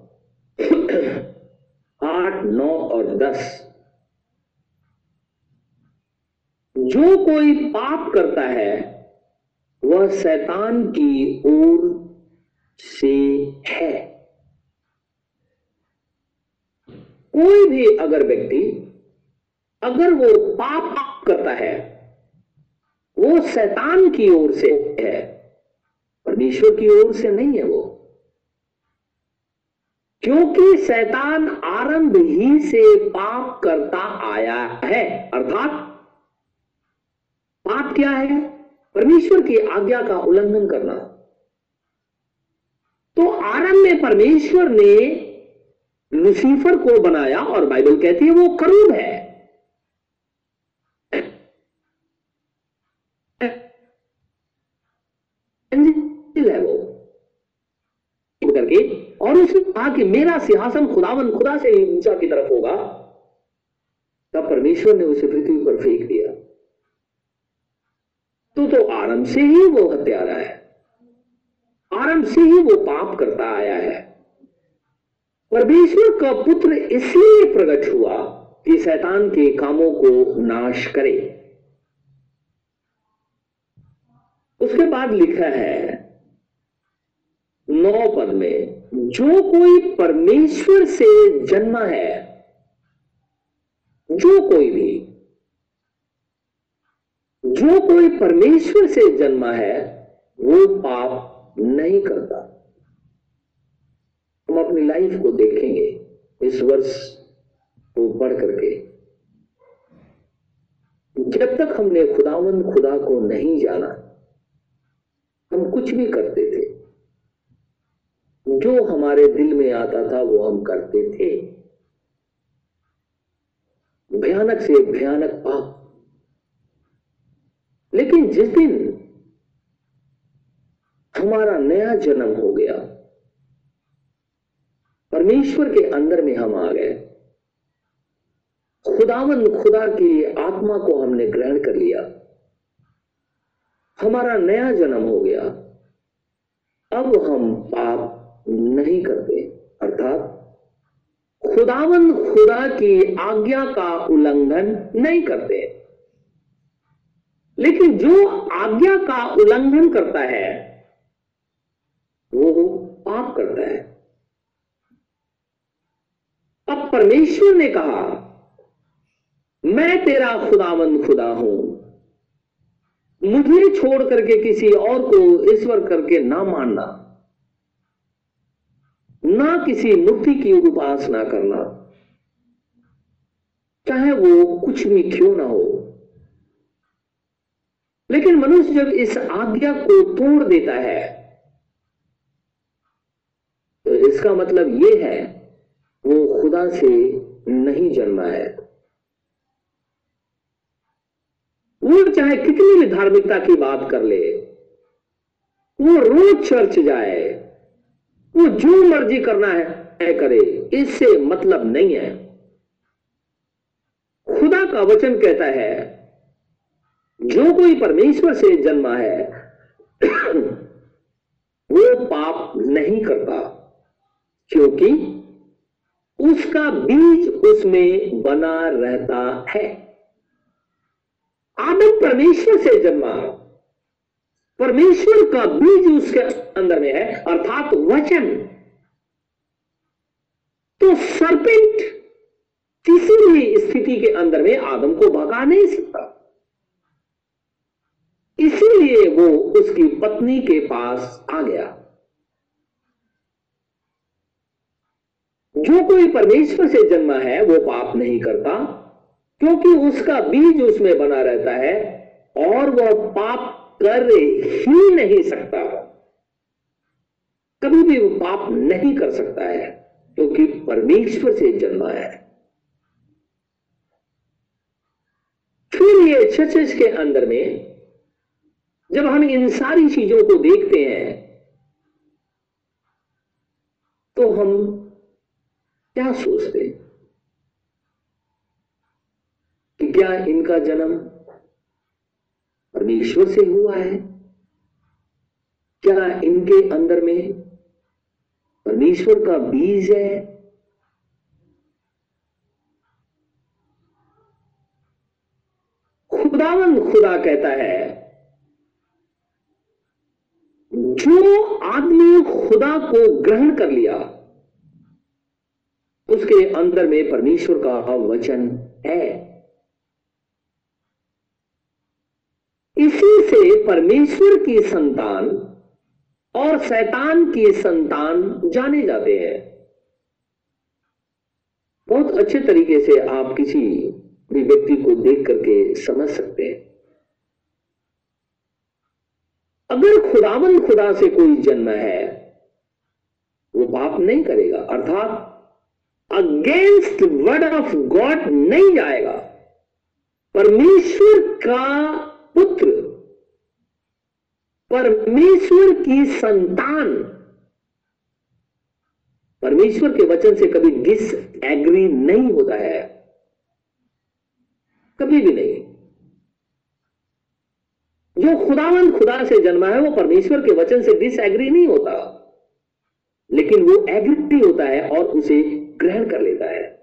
आठ नौ और दस जो कोई पाप करता है, वह शैतान की ओर से है। कोई भी अगर व्यक्ति, अगर वो पाप करता है, वो शैतान की ओर से है, परमेश्वर की ओर से नहीं है वो। क्योंकि शैतान आरंभ ही से पाप करता आया है, अर्थात पाप क्या है? परमेश्वर की आज्ञा का उल्लंघन करना। तो आरंभ में परमेश्वर ने लुसीफर को बनाया और बाइबल कहती है, वो करूब है। वो। करके, और उसने कहा कि मेरा सिंहासन खुदावन खुदा से ही ऊँचा की तरफ़ होगा। तब परमेश्वर ने उसे पृथ्वी पर फेंक दिया। आरंभ से ही वो हत्यारा है। आरंभ से ही वो पाप करता आया है। परमेश्वर का पुत्र इसलिए प्रकट हुआ कि शैतान के कामों को नाश करे। उसके बाद लिखा है, नौ पद में, जो कोई परमेश्वर से जन्मा है, जो कोई भी जो कोई परमेश्वर से जन्मा है, वो पाप नहीं करता। हम अपनी लाइफ को देखेंगे इस वर्ष को पढ़ करके जब तक हमने खुदावन खुदा को नहीं जाना, हम कुछ भी करते थे। जो हमारे दिल में आता था, वो हम करते थे। भयानक से भयानक पाप लेकिन जिस दिन हमारा नया जन्म हो गया, परमेश्वर के अंदर में हम आ गए खुदावन खुदा की आत्मा को हमने ग्रहण कर लिया, हमारा नया जन्म हो गया, अब हम पाप नहीं करते, अर्थात खुदावन खुदा की आज्ञा का उल्लंघन नहीं करते। लेकिन जो आज्ञा का उल्लंघन करता है, वो पाप करता है। अब परमेश्वर ने कहा, मैं तेरा खुदावन खुदा हूँ। मुझे छोड़ करके किसी और को ईश्वर करके ना मानना, ना किसी मूर्ति की उपासना करना। चाहे वो कुछ भी क्यों ना हो लेकिन मनुष्य जब इस आज्ञा को तोड़ देता है तो इसका मतलब यह है, वो खुदा से नहीं जन्मा है। वो चाहे कितनी भी धार्मिकता की बात कर ले, वो रोज चर्च जाए, वो जो मर्ज़ी करना है करे। इससे मतलब नहीं है। खुदा का वचन कहता है जो कोई परमेश्वर से जन्मा है, वो पाप नहीं करता, क्योंकि उसका बीज उसमें बना रहता है। आदम परमेश्वर से जन्मा, परमेश्वर का बीज उसके अंदर में है, अर्थात वचन तो सरपेंट किसी भी स्थिति के अंदर में आदम को भगा नहीं सकता। इसीलिए वो उसकी पत्नी के पास आ गया। जो कोई परमेश्वर से जन्मा है, वो पाप नहीं करता, क्योंकि उसका बीज उसमें बना रहता है और वह पाप कर ही नहीं सकता। कभी भी वो पाप नहीं कर सकता है, क्योंकि परमेश्वर से जन्मा है। फिर ये चर्च के अंदर में जब हम इन सारी चीज़ों को देखते हैं तो हम क्या सोचते कि क्या इनका जन्म परमेश्वर से हुआ है? क्या इनके अंदर में परमेश्वर का बीज है? खुदावन खुदा कहता है जो आदमी को ग्रहण कर लिया। उसके अंदर में परमेश्वर का वचन है। इसी से परमेश्वर की संतान और शैतान की संतान जाने जाते हैं। बहुत अच्छे तरीके से आप किसी भी व्यक्ति को देख करके समझ सकते हैं। अगर खुदावन खुदा से कोई जन्म है वो पाप नहीं करेगा, अर्थात अगेंस्ट वर्ड ऑफ़ गॉड नहीं जाएगा। परमेश्वर का पुत्र, परमेश्वर की संतान, परमेश्वर के वचन से कभी डिस एग्री नहीं होता है। कभी भी नहीं। जो खुदावंत खुदा से जन्मा है, वो परमेश्वर के वचन से डिस एग्री नहीं होता। लेकिन वो एग्री होता है और उसे ग्रहण कर लेता है।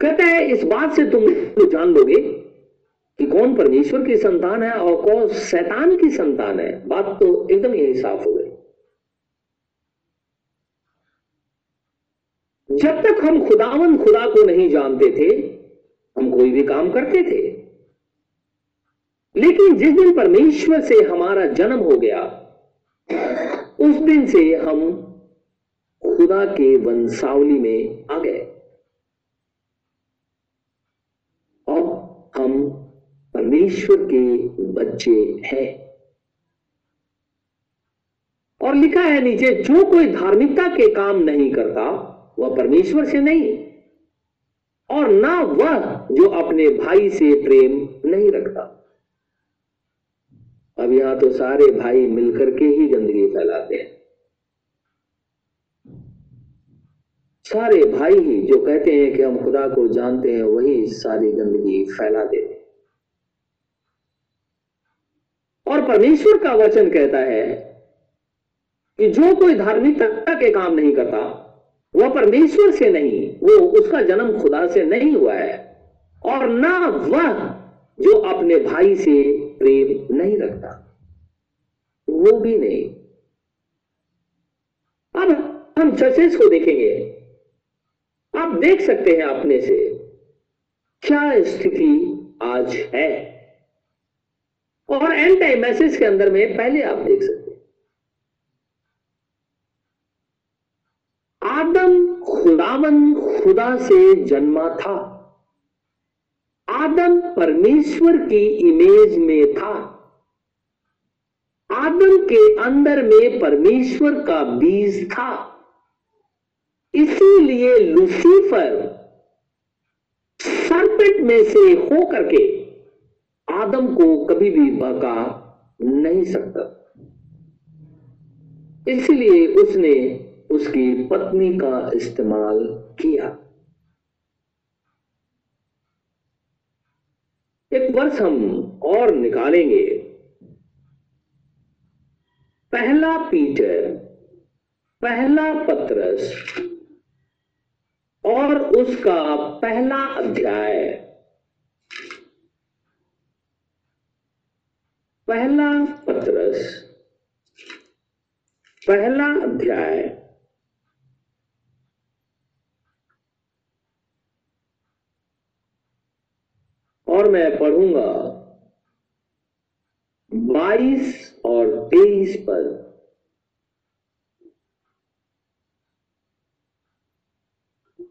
कहता है, इस बात से तुम तो जान लोगे कि कौन परमेश्वर की संतान है और कौन शैतान की संतान है। बात तो एकदम यही साफ़ हो गई। जब तक हम खुदावन खुदा को नहीं जानते थे, हम कोई भी काम करते थे। लेकिन जिस दिन परमेश्वर से हमारा जन्म हो गया उस दिन से हम खुदा के वंशावली में आ गए। और हम परमेश्वर के बच्चे हैं। और लिखा है नीचे, जो कोई धार्मिकता के काम नहीं करता, वह परमेश्वर से नहीं। और ना वह जो अपने भाई से प्रेम नहीं रखता। अब यहाँ तो सारे भाई मिलकर के ही गंदगी फैलाते हैं। सारे भाई ही जो कहते हैं कि हम खुदा को जानते हैं, वही सारी गंदगी फैला देते और परमेश्वर का वचन कहता है कि जो कोई धार्मिकता के काम नहीं करता, वह परमेश्वर से नहीं, वो उसका जन्म खुदा से नहीं हुआ है, और ना वह जो अपने भाई से प्रेम नहीं रखता, वो भी नहीं। अब हम चर्चेस को देखेंगे। आप देख सकते हैं अपने से क्या स्थिति आज है। और एंड टाइम मैसेज के अंदर में पहले आप देख सकते हैं। आदम खुदावन खुदा से जन्मा था। आदम परमेश्वर की इमेज में था। आदम के अंदर में परमेश्वर का बीज था। इसीलिए लुसीफर सर्पेट में से होकर के आदम को कभी भी बका नहीं सकता। इसलिए उसने उसकी पत्नी का इस्तेमाल किया। एक हम और निकालेंगे। पहला पीटर, पहला पत्रस और उसका पहला अध्याय। पहला पत्रस, पहला अध्याय। और मैं पढ़ूँगा 22 और 23 पर।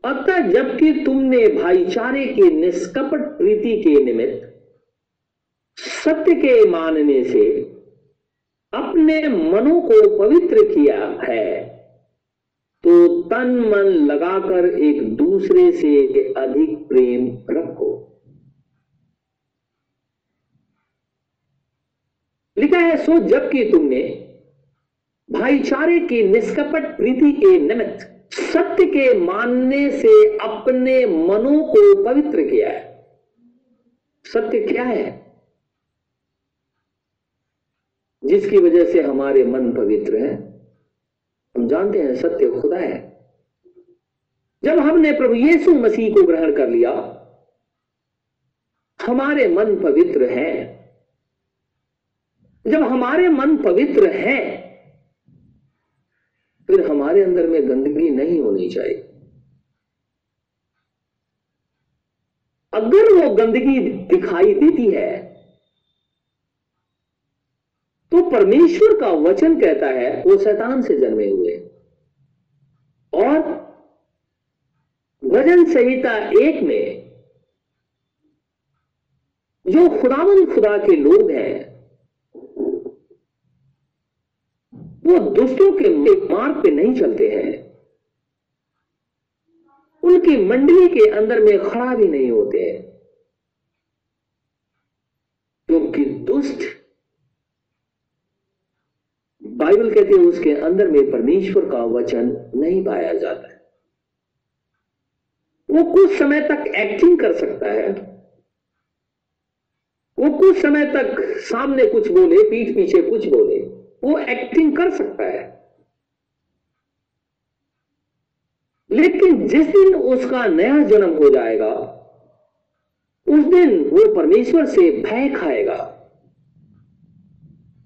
अतः जबकि तुमने भाईचारे के निष्कपट प्रीति के निमित्त सत्य के मानने से अपने मनों को पवित्र किया है तो तन मन लगाकर एक दूसरे से अधिक प्रेम रखो। लिखा है सो जबकि तुमने, भाईचारे की निष्कपट प्रीति के निमित्त सत्य के मानने से अपने मनों को पवित्र किया है। सत्य क्या है? जिसकी वजह से हमारे मन पवित्र हैं। हम जानते हैं सत्य खुदा है। जब हमने प्रभु यीशु मसीह को ग्रहण कर लिया, हमारे मन पवित्र है। जब हमारे मन पवित्र है, फिर हमारे अंदर में गंदगी नहीं होनी चाहिए। अगर वो गंदगी दिखाई देती है तो परमेश्वर का वचन कहता है, वो शैतान से जन्मे हुए। और भजन संहिता एक में, जो खुदावन खुदा के लोग हैं वो दुष्टों के मार्ग पे नहीं चलते हैं। उनकी मंडली के अंदर में खड़ा भी नहीं होते हैं। क्योंकि दुष्ट बाइबल कहती है, उसके अंदर में परमेश्वर का वचन नहीं पाया जाता है। वो कुछ समय तक एक्टिंग कर सकता है। वो कुछ समय तक सामने कुछ बोले, पीठ पीछे कुछ बोले। वो एक्टिंग कर सकता है। लेकिन जिस दिन उसका नया जन्म हो जाएगा, उस दिन वो परमेश्वर से भय खाएगा,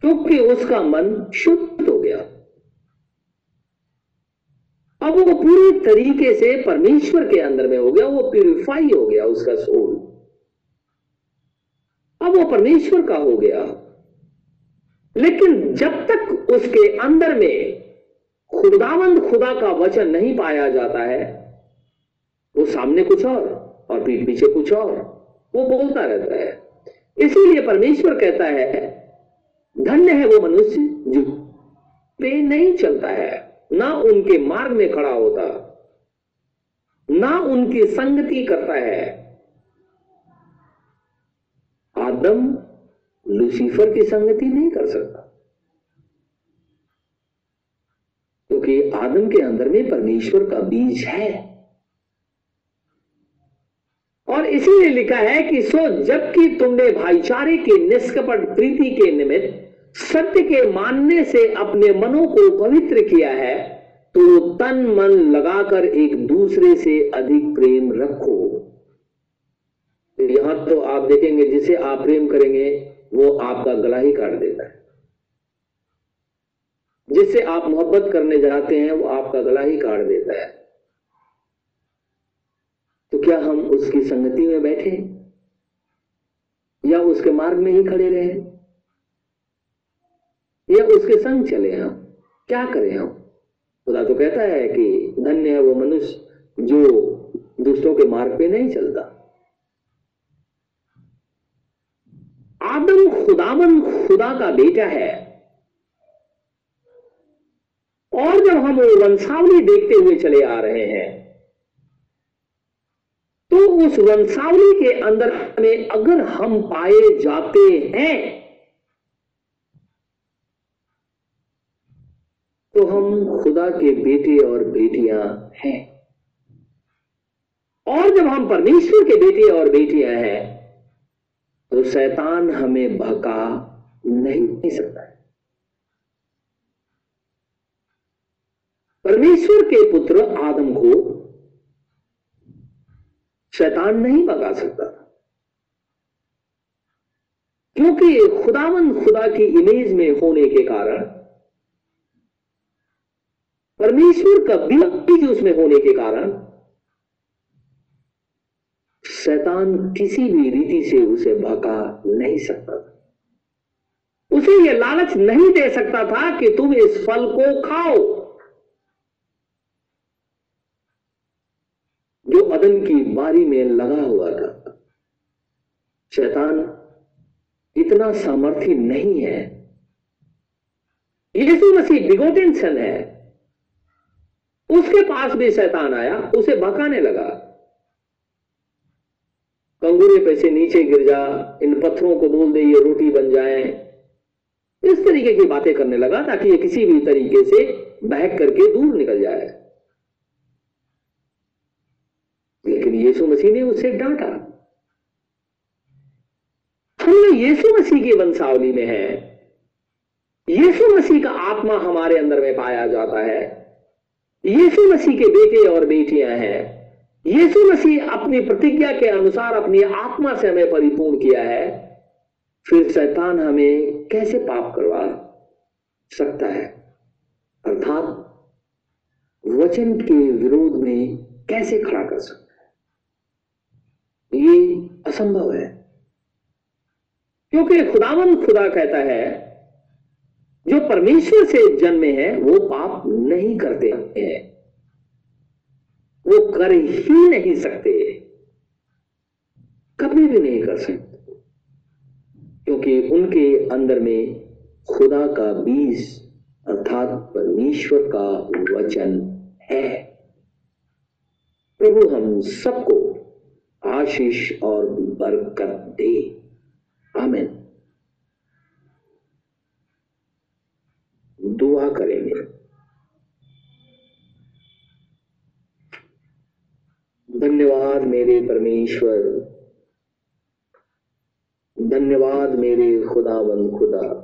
क्योंकि उसका मन शुद्ध हो गया। अब वो पूरी तरीके से परमेश्वर के अंदर में हो गया, वो प्यूरिफाई हो गया उसका सोल अब वो परमेश्वर का हो गया। लेकिन जब तक उसके अंदर में खुदावंद खुदा का वचन नहीं पाया जाता है, वो सामने कुछ और और पीठ पीछे कुछ और, वो बोलता रहता है। इसीलिए परमेश्वर कहता है, धन्य है वो मनुष्य जो पे नहीं चलता है, ना उनके मार्ग में खड़ा होता, ना उनकी संगति करता है। आदम लूसीफर की संगति नहीं कर सकता। क्योंकि तो आदम के अंदर में परमेश्वर का बीज है। और इसीलिए लिखा है कि सो जबकि तुमने भाईचारे की निष्कपट प्रीति के निमित्त सत्य के मानने से अपने मनों को पवित्र किया है तो तन मन लगाकर एक दूसरे से अधिक प्रेम रखो। यहाँ तो आप देखेंगे जिसे आप प्रेम करेंगे वो आपका गला ही काट देता है। जिससे आप मोहब्बत करने जाते हैं, वो आपका गला ही काट देता है। तो क्या हम उसकी संगति में बैठे? या उसके मार्ग में ही खड़े रहे? या उसके संग चले हम? क्या करें हम? खुदा तो कहता है कि धन्य है वो मनुष्य जो दूसरों के मार्ग पे नहीं चलता। आदम खुदावन खुदा का बेटा है। और जब हम वंशावली देखते हुए चले आ रहे हैं तो उस वंशावली के अंदर में अगर हम पाए जाते हैं तो हम खुदा के बेटे और बेटियाँ हैं। और जब हम परमेश्वर के बेटे और बेटियाँ हैं तो शैतान हमें भका नहीं सकता है। परमेश्वर के पुत्र आदम को शैतान नहीं भगा सकता। क्योंकि खुदावन खुदा की इमेज में होने के कारण परमेश्वर का बीज उसमें होने के कारण शैतान किसी भी रीति से उसे भगा नहीं सकता था। उसे यह लालच नहीं दे सकता था कि तुम इस फल को खाओ। जो अदन की बारी में लगा हुआ था, शैतान इतना सामर्थ्य नहीं है। यीशु मसीह बिगोटेंशन है। उसके पास भी शैतान आया, उसे भकाने लगा। कंगूरे पे से नीचे गिर जा, इन पत्थरों को बोल दे, ये रोटी बन जाए। इस तरीके की बातें करने लगा ताकि ये किसी भी तरीके से बहक करके दूर निकल जाए। लेकिन यीशु मसीह ने उसे डांटा। हम लोग यीशु मसीह की वंशावली में है। यीशु मसीह का आत्मा हमारे अंदर में पाया जाता है। यीशु मसीह के बेटे और बेटियाँ हैं। यीशु मसीह अपनी प्रतिज्ञा के अनुसार अपनी आत्मा से हमें परिपूर्ण किया है, फिर शैतान हमें कैसे पाप करवा सकता है? अर्थात, वचन के विरोध में कैसे खड़ा कर सकता है? ये असंभव है। क्योंकि खुदावन खुदा कहता है, जो परमेश्वर से जन्मे हैं, वो पाप नहीं करते हैं। वो कर ही नहीं सकते। कभी भी नहीं कर सकते। क्योंकि उनके अंदर में खुदा का बीज अर्थात परमेश्वर का वचन है। प्रभु, हम सबको आशीष और बरकत दे। आमिन दुआ करेंगे धन्यवाद मेरे परमेश्वर। धन्यवाद मेरे खुदावन खुदा।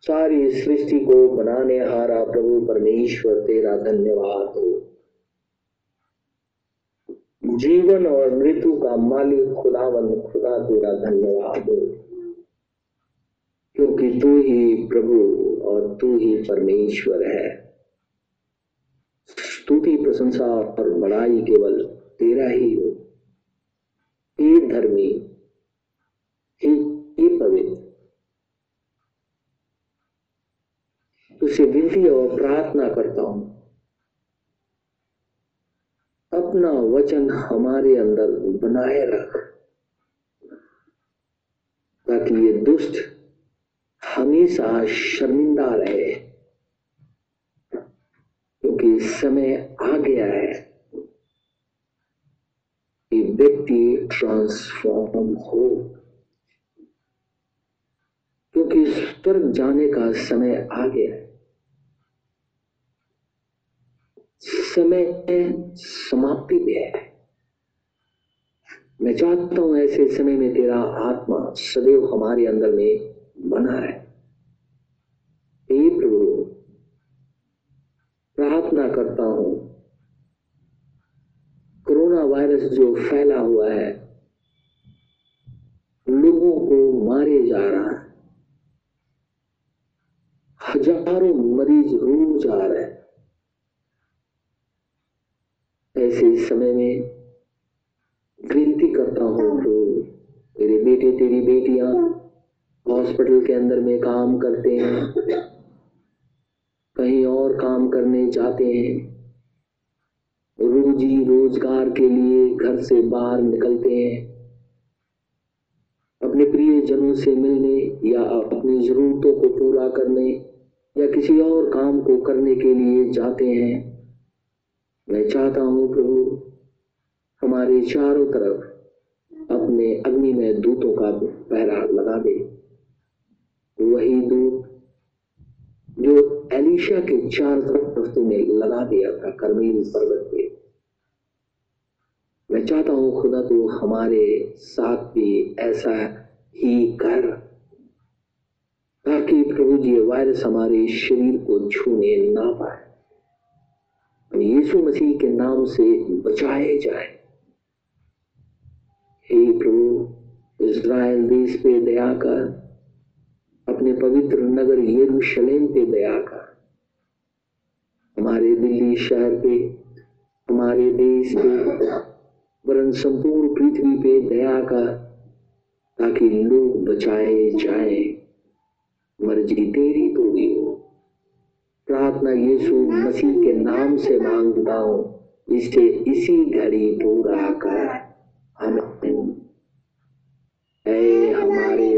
सारी सृष्टि को बनाने हारा प्रभु परमेश्वर, तेरा धन्यवाद हो। जीवन और मृत्यु का मालिक खुदावन खुदा, तेरा धन्यवाद हो। क्योंकि तू ही प्रभु और तू ही परमेश्वर है। स्तुति प्रशंसा और बड़ाई केवल तेरा ही हो। हे धर्मी हे पवित्र। तुझसे विनती और प्रार्थना करता हूँ। अपना वचन हमारे अंदर बनाए रख, ताकि ये दुष्ट हमेशा शर्मिंदा रहे। क्योंकि समय आ गया है कि व्यक्ति ट्रांसफॉर्म हो। क्योंकि स्वर्ग जाने का समय आ गया है। समय समाप्ति में है। मैं चाहता हूँ ऐसे समय में तेरा आत्मा सदैव हमारे अंदर में बना रहे। प्रार्थना करता हूँ। कोरोना वायरस जो फैला हुआ है, लोगों को मारे जा रहा है। हज़ारों मरीज़ रोज आ रहे हैं। ऐसे समय में विनती करता हूँ प्रभु तेरे बेटे, तेरी बेटियाँ हॉस्पिटल के अंदर में काम करते हैं। कहीं और काम करने जाते हैं। रोजी रोज़गार के लिए घर से बाहर निकलते हैं। अपने प्रिय जनों से मिलने या अपनी जरूरतों को पूरा करने या किसी और काम को करने के लिए जाते हैं। मैं चाहता हूँ प्रभु, हमारे चारों तरफ़ अपने अग्नि में दूतों का पहरा लगा दे। वही दूत जो एलिशा के चार तरफ़ तूने लगा दिया था करमील पर्वत पे। मैं चाहता हूँ खुदा तू हमारे साथ भी ऐसा ही कर, ताकि प्रभु जी वायरस हमारे शरीर को छूने ना पाए यीशु मसीह के नाम से बचाए जाए। हे प्रभु, इज़राइल देश पे दया कर अपने पवित्र नगर यरूशलेम पे दया कर। हमारे दिल्ली शहर पे, हमारे देश पे, वरन संपूर्ण पृथ्वी पे दया कर, ताकि लोग बचाए जाए। मर्ज़ी तेरी पूरी हो। प्रार्थना यीशु मसीह के नाम से माँगता हूँ इसे इसी घड़ी पूरा कर। हमें हमारे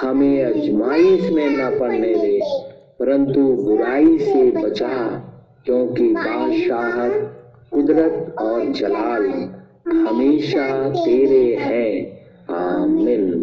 हमें अजमाइश में न पड़ने दे, परंतु बुराई से बचा, क्योंकि बादशाह कुदरत और जलाल हमेशा तेरे हैं। आमिन।